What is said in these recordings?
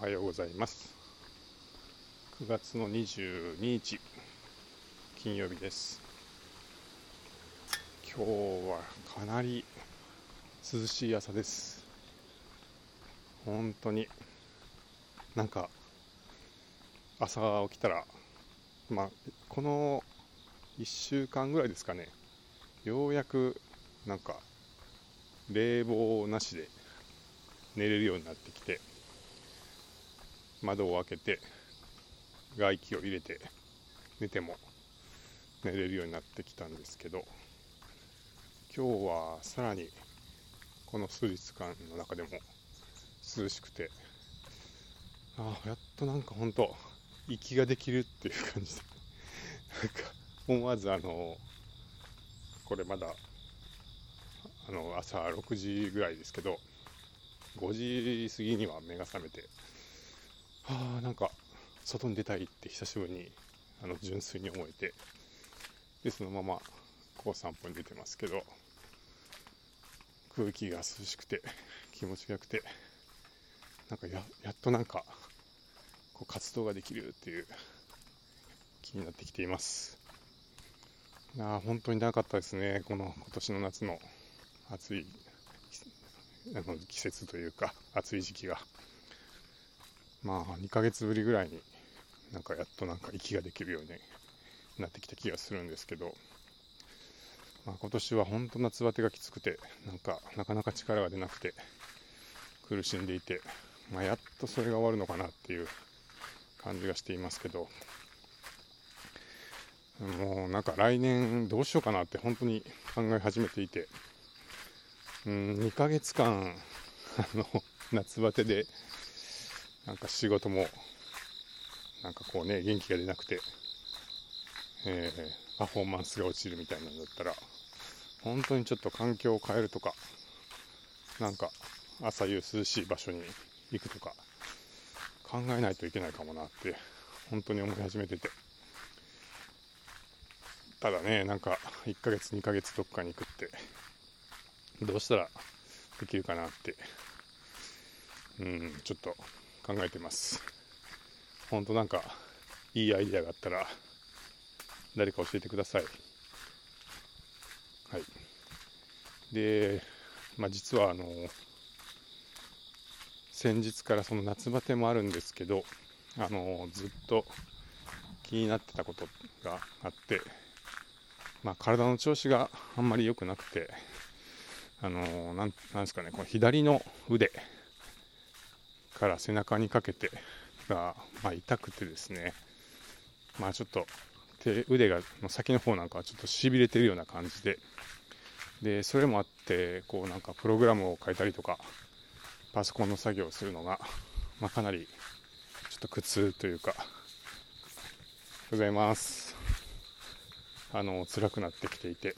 おはようございます。9月の22日金曜日です。今日はかなり涼しい朝です。本当になんか朝起きたらまあこの1週間ぐらいですかねようやくなんか冷房なしで寝れるようになってきて窓を開けて外気を入れて寝ても寝れるようになってきたんですけど今日はさらにこの数日間の中でも涼しくてあやっとなんか本当息ができるっていう感じで なんか思わずあのこれまだあの朝6時ぐらいですけど5時過ぎには目が覚めてああなんか外に出たいって久しぶりにあの純粋に思えてでそのままこう散歩に出てますけど空気が涼しくて気持ちがよくてなんかややっとなんかこう活動ができるっていう気になってきています。いや本当に長かったですねこの今年の夏の暑いあの季節というか暑い時期が。まあ2ヶ月ぶりぐらいになんかやっとなんか息ができるようになってきた気がするんですけど、まあ、今年は本当夏バテがきつくてなんかなかなか力が出なくて苦しんでいて、まあ、やっとそれが終わるのかなっていう感じがしていますけどもうなんか来年どうしようかなって本当に考え始めていてうん2ヶ月間あの夏バテでなんか仕事もなんかこうね元気が出なくて、えー、パフォーマンスが落ちるみたいなんだったら本当にちょっと環境を変えるとかなんか朝夕涼しい場所に行くとか考えないといけないかもなって本当に思い始めてて。ただねなんか1ヶ月2ヶ月どっかに行くってどうしたらできるかなってうんちょっと考えてます。本当なんかいいアイデアがあったら誰か教えてください。はい。でまあ実はあの先日からその夏バテもあるんですけどあのずっと気になってたことがあってまあ、体の調子があんまり良くなくて、あのー、なんですかね、この左の腕から背中にかけてが、まあ、痛くてですね、まあ、ちょっと手腕がの先の方なんかはちょっとしびれてるような感じで、でそれもあって、こうなんかプログラムを変えたりとか、パソコンの作業をするのが、まあ、かなりちょっと苦痛というか、ございます。あの辛くなってきていて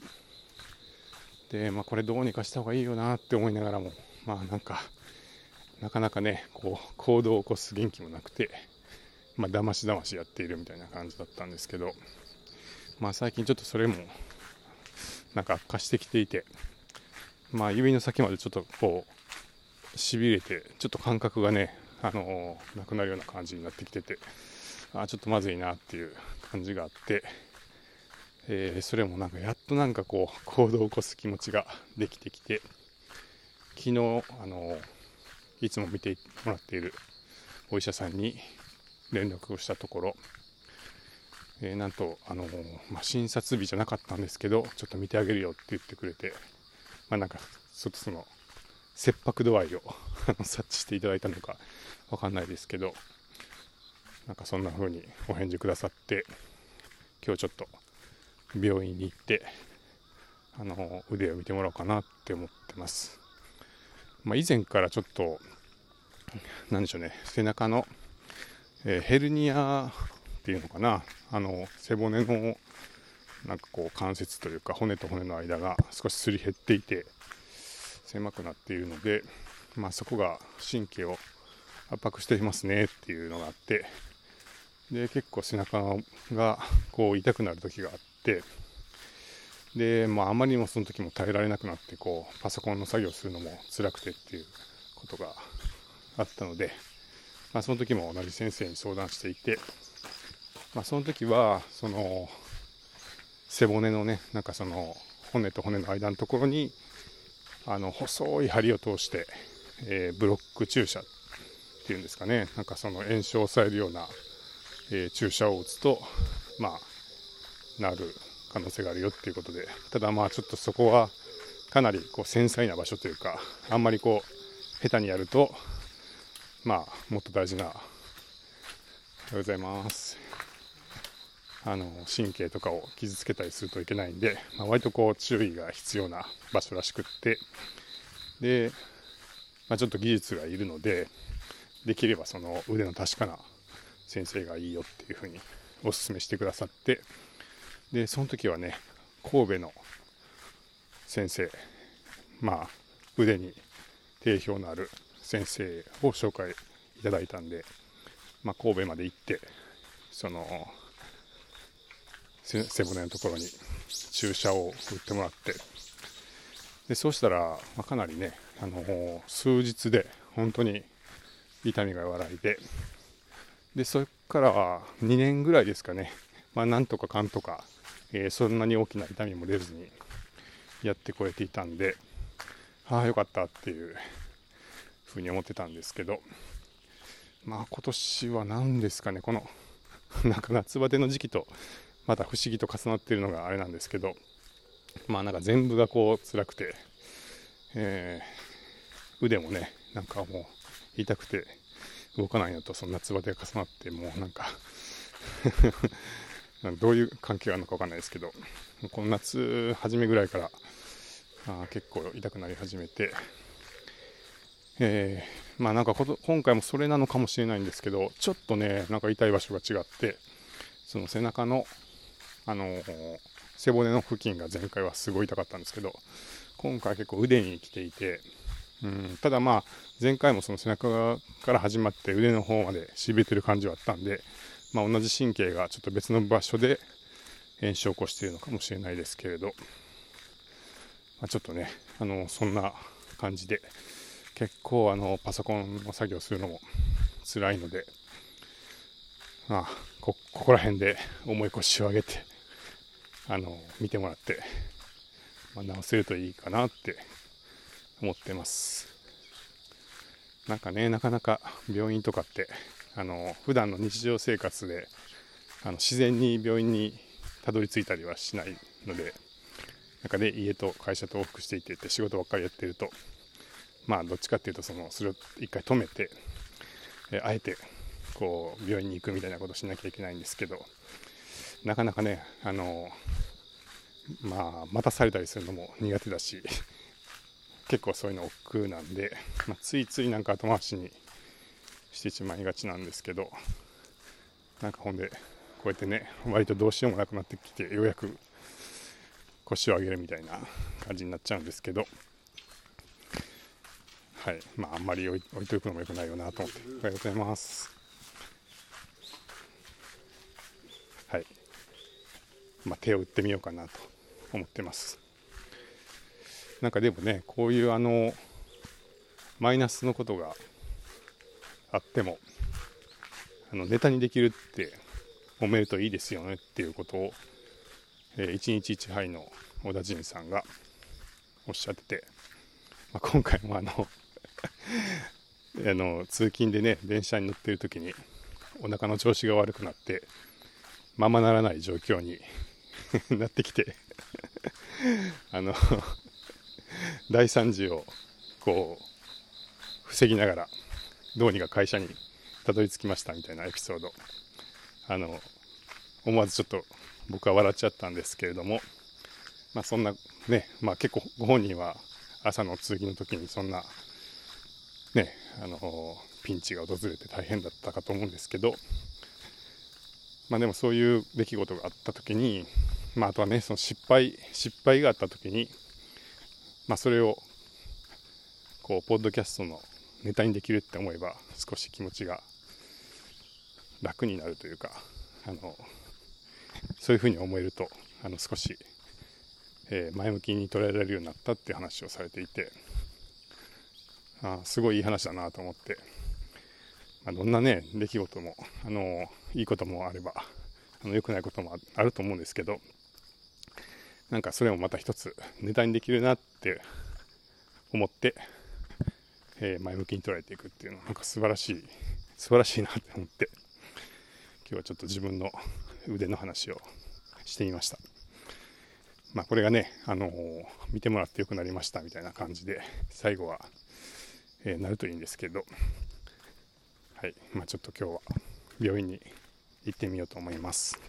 で、まあ、これどうにかした方がいいよなって思いながらもまあなんかなかなかねこう行動を起こす元気もなくてまあだましだましやっているみたいな感じだったんですけどまあ最近ちょっとそれもなんか悪化してきていてまあ指の先までちょっとこうしびれてちょっと感覚がねあのー、なくなるような感じになってきててあちょっとまずいなっていう感じがあってえー、それもなんかやっとなんかこう行動を起こす気持ちができてきて昨日あのいつも見てもらっているお医者さんに連絡をしたところ、えー、なんとあの、まあ、診察日じゃなかったんですけどちょっと見てあげるよって言ってくれて、まあ、なんかちょっとその切迫度合いを 察知していただいたのかわかんないですけどなんかそんな風にお返事くださって今日ちょっと病院に行ってあの腕を見てもらおうかなって思ってます、まあ、以前からちょっと何でしょうね背中の、えー、ヘルニアっていうのかなあの背骨のなんかこう関節というか骨と骨の間が少しすり減っていて狭くなっているので、まあ、そこが神経を圧迫していますねっていうのがあってで結構背中がこう痛くなる時があってで、まあ、あまりにもその時も耐えられなくなってこうパソコンの作業するのも辛くてっていうことがあったので、まあ、その時も同じ先生に相談していて、まあ、その時はその背骨のねなんかその骨と骨の間のところにあの細い針を通して、えー、ブロック注射っていうんですかねなんかその炎症を抑えるような、えー、注射を打つとまあなる可能性があるよっていうことで。ただまあちょっとそこはかなりこう繊細な場所というかあんまりこう下手にやるとまあもっと大事なおはようございます。あの神経とかを傷つけたりするといけないんで、まあ、割とこう注意が必要な場所らしくって。で、まあ、ちょっと技術がいるのでできればその腕の確かな先生がいいよっていうふうにお勧めしてくださってでその時はね神戸の先生まあ腕に定評のある先生を紹介いただいたんで、まあ、神戸まで行ってその背骨のところに注射を打ってもらってでそうしたら、まあ、かなりね、あのー、数日で本当に痛みが和らいででそれからは2年ぐらいですかね、まあ、なんとかかんとか、えー、そんなに大きな痛みも出ずにやってこれていたんでああよかったっていうふうに思ってたんですけどまあ今年は何ですかねこの なんか夏バテの時期とまた不思議と重なっているのがあれなんですけどまあなんか全部がこう辛くて、えー、腕もねなんかもう痛くて動かないのとその夏バテが重なってもうなんか どういう関係があるのか分かんないですけどこの夏初めぐらいからあ結構痛くなり始めて、えー、まあなんか今回もそれなのかもしれないんですけどちょっとねなんか痛い場所が違ってその背中のあの背骨の付近が前回はすごい痛かったんですけど今回結構腕に来ていて、うん、ただまあ前回もその背中から始まって腕の方までしびれてる感じはあったんで、まあ、同じ神経がちょっと別の場所で炎症を起こしているのかもしれないですけれど、まあ、ちょっとねあのそんな感じで結構あのパソコンの作業するのも辛いので、まあ、ここら辺で重い腰を上げてあの見てもらって、まあ、直せるといいかなって思ってます。なんかねなかなか病院とかってあの普段の日常生活であの自然に病院にたどり着いたりはしないのでなんかね家と会社と往復していてって仕事ばっかりやってるとまあどっちかっていうとそのそれを一回止めてえあえてこう病院に行くみたいなことしなきゃいけないんですけどなかなかね、あのまあ、待たされたりするのも苦手だし、結構そういうの億劫なんで、まあ、ついついなんか後回しにしてしまいがちなんですけど、なんかほんで、こうやってね、割とどうしようもなくなってきて、ようやく腰を上げるみたいな感じになっちゃうんですけど、はい、まあ、あんまり置い置いとくのも良くないよなと思って、おはようございます。はい。まあ、手を打ってみようかなと思ってますなんかでもねこういうあのマイナスのことがあってもあのネタにできるって思えるといいですよねっていうことを、えー、1日1杯の小田陣さんがおっしゃってて、まあ、今回もあの あの通勤でね電車に乗ってる時にお腹の調子が悪くなってままならない状況に なってきて あの大惨事をこう防ぎながらどうにか会社にたどり着きましたみたいなエピソード。あの思わずちょっと僕は笑っちゃったんですけれども。まあそんなねまあ結構ご本人は朝の通勤の時にそんなねあのピンチが訪れて大変だったかと思うんですけど。まあでもそういう出来事があった時にまあ、あとはね、その失敗、失敗があった時に、まあ、それを、こう、ポッドキャストのネタにできるって思えば、少し気持ちが楽になるというか、あの、そういうふうに思えると、あの、少し、えー、前向きに捉えられるようになったっていう話をされていて、あすごいいい話だなと思って、まあ、どんなね、出来事も、あのいいこともあれば、あの良くないこともあると思うんですけど、なんかそれもまた一つネタにできるなって思って、え、前向きに捉えていくっていうのは、なんか素晴らしい、素晴らしいなって思って、今日はちょっと自分の腕の話をしてみました。まあ、これがね、あのー、見てもらってよくなりましたみたいな感じで、最後は、えー、なるといいんですけど、はい、まあ、ちょっと今日は病院に行ってみようと思います。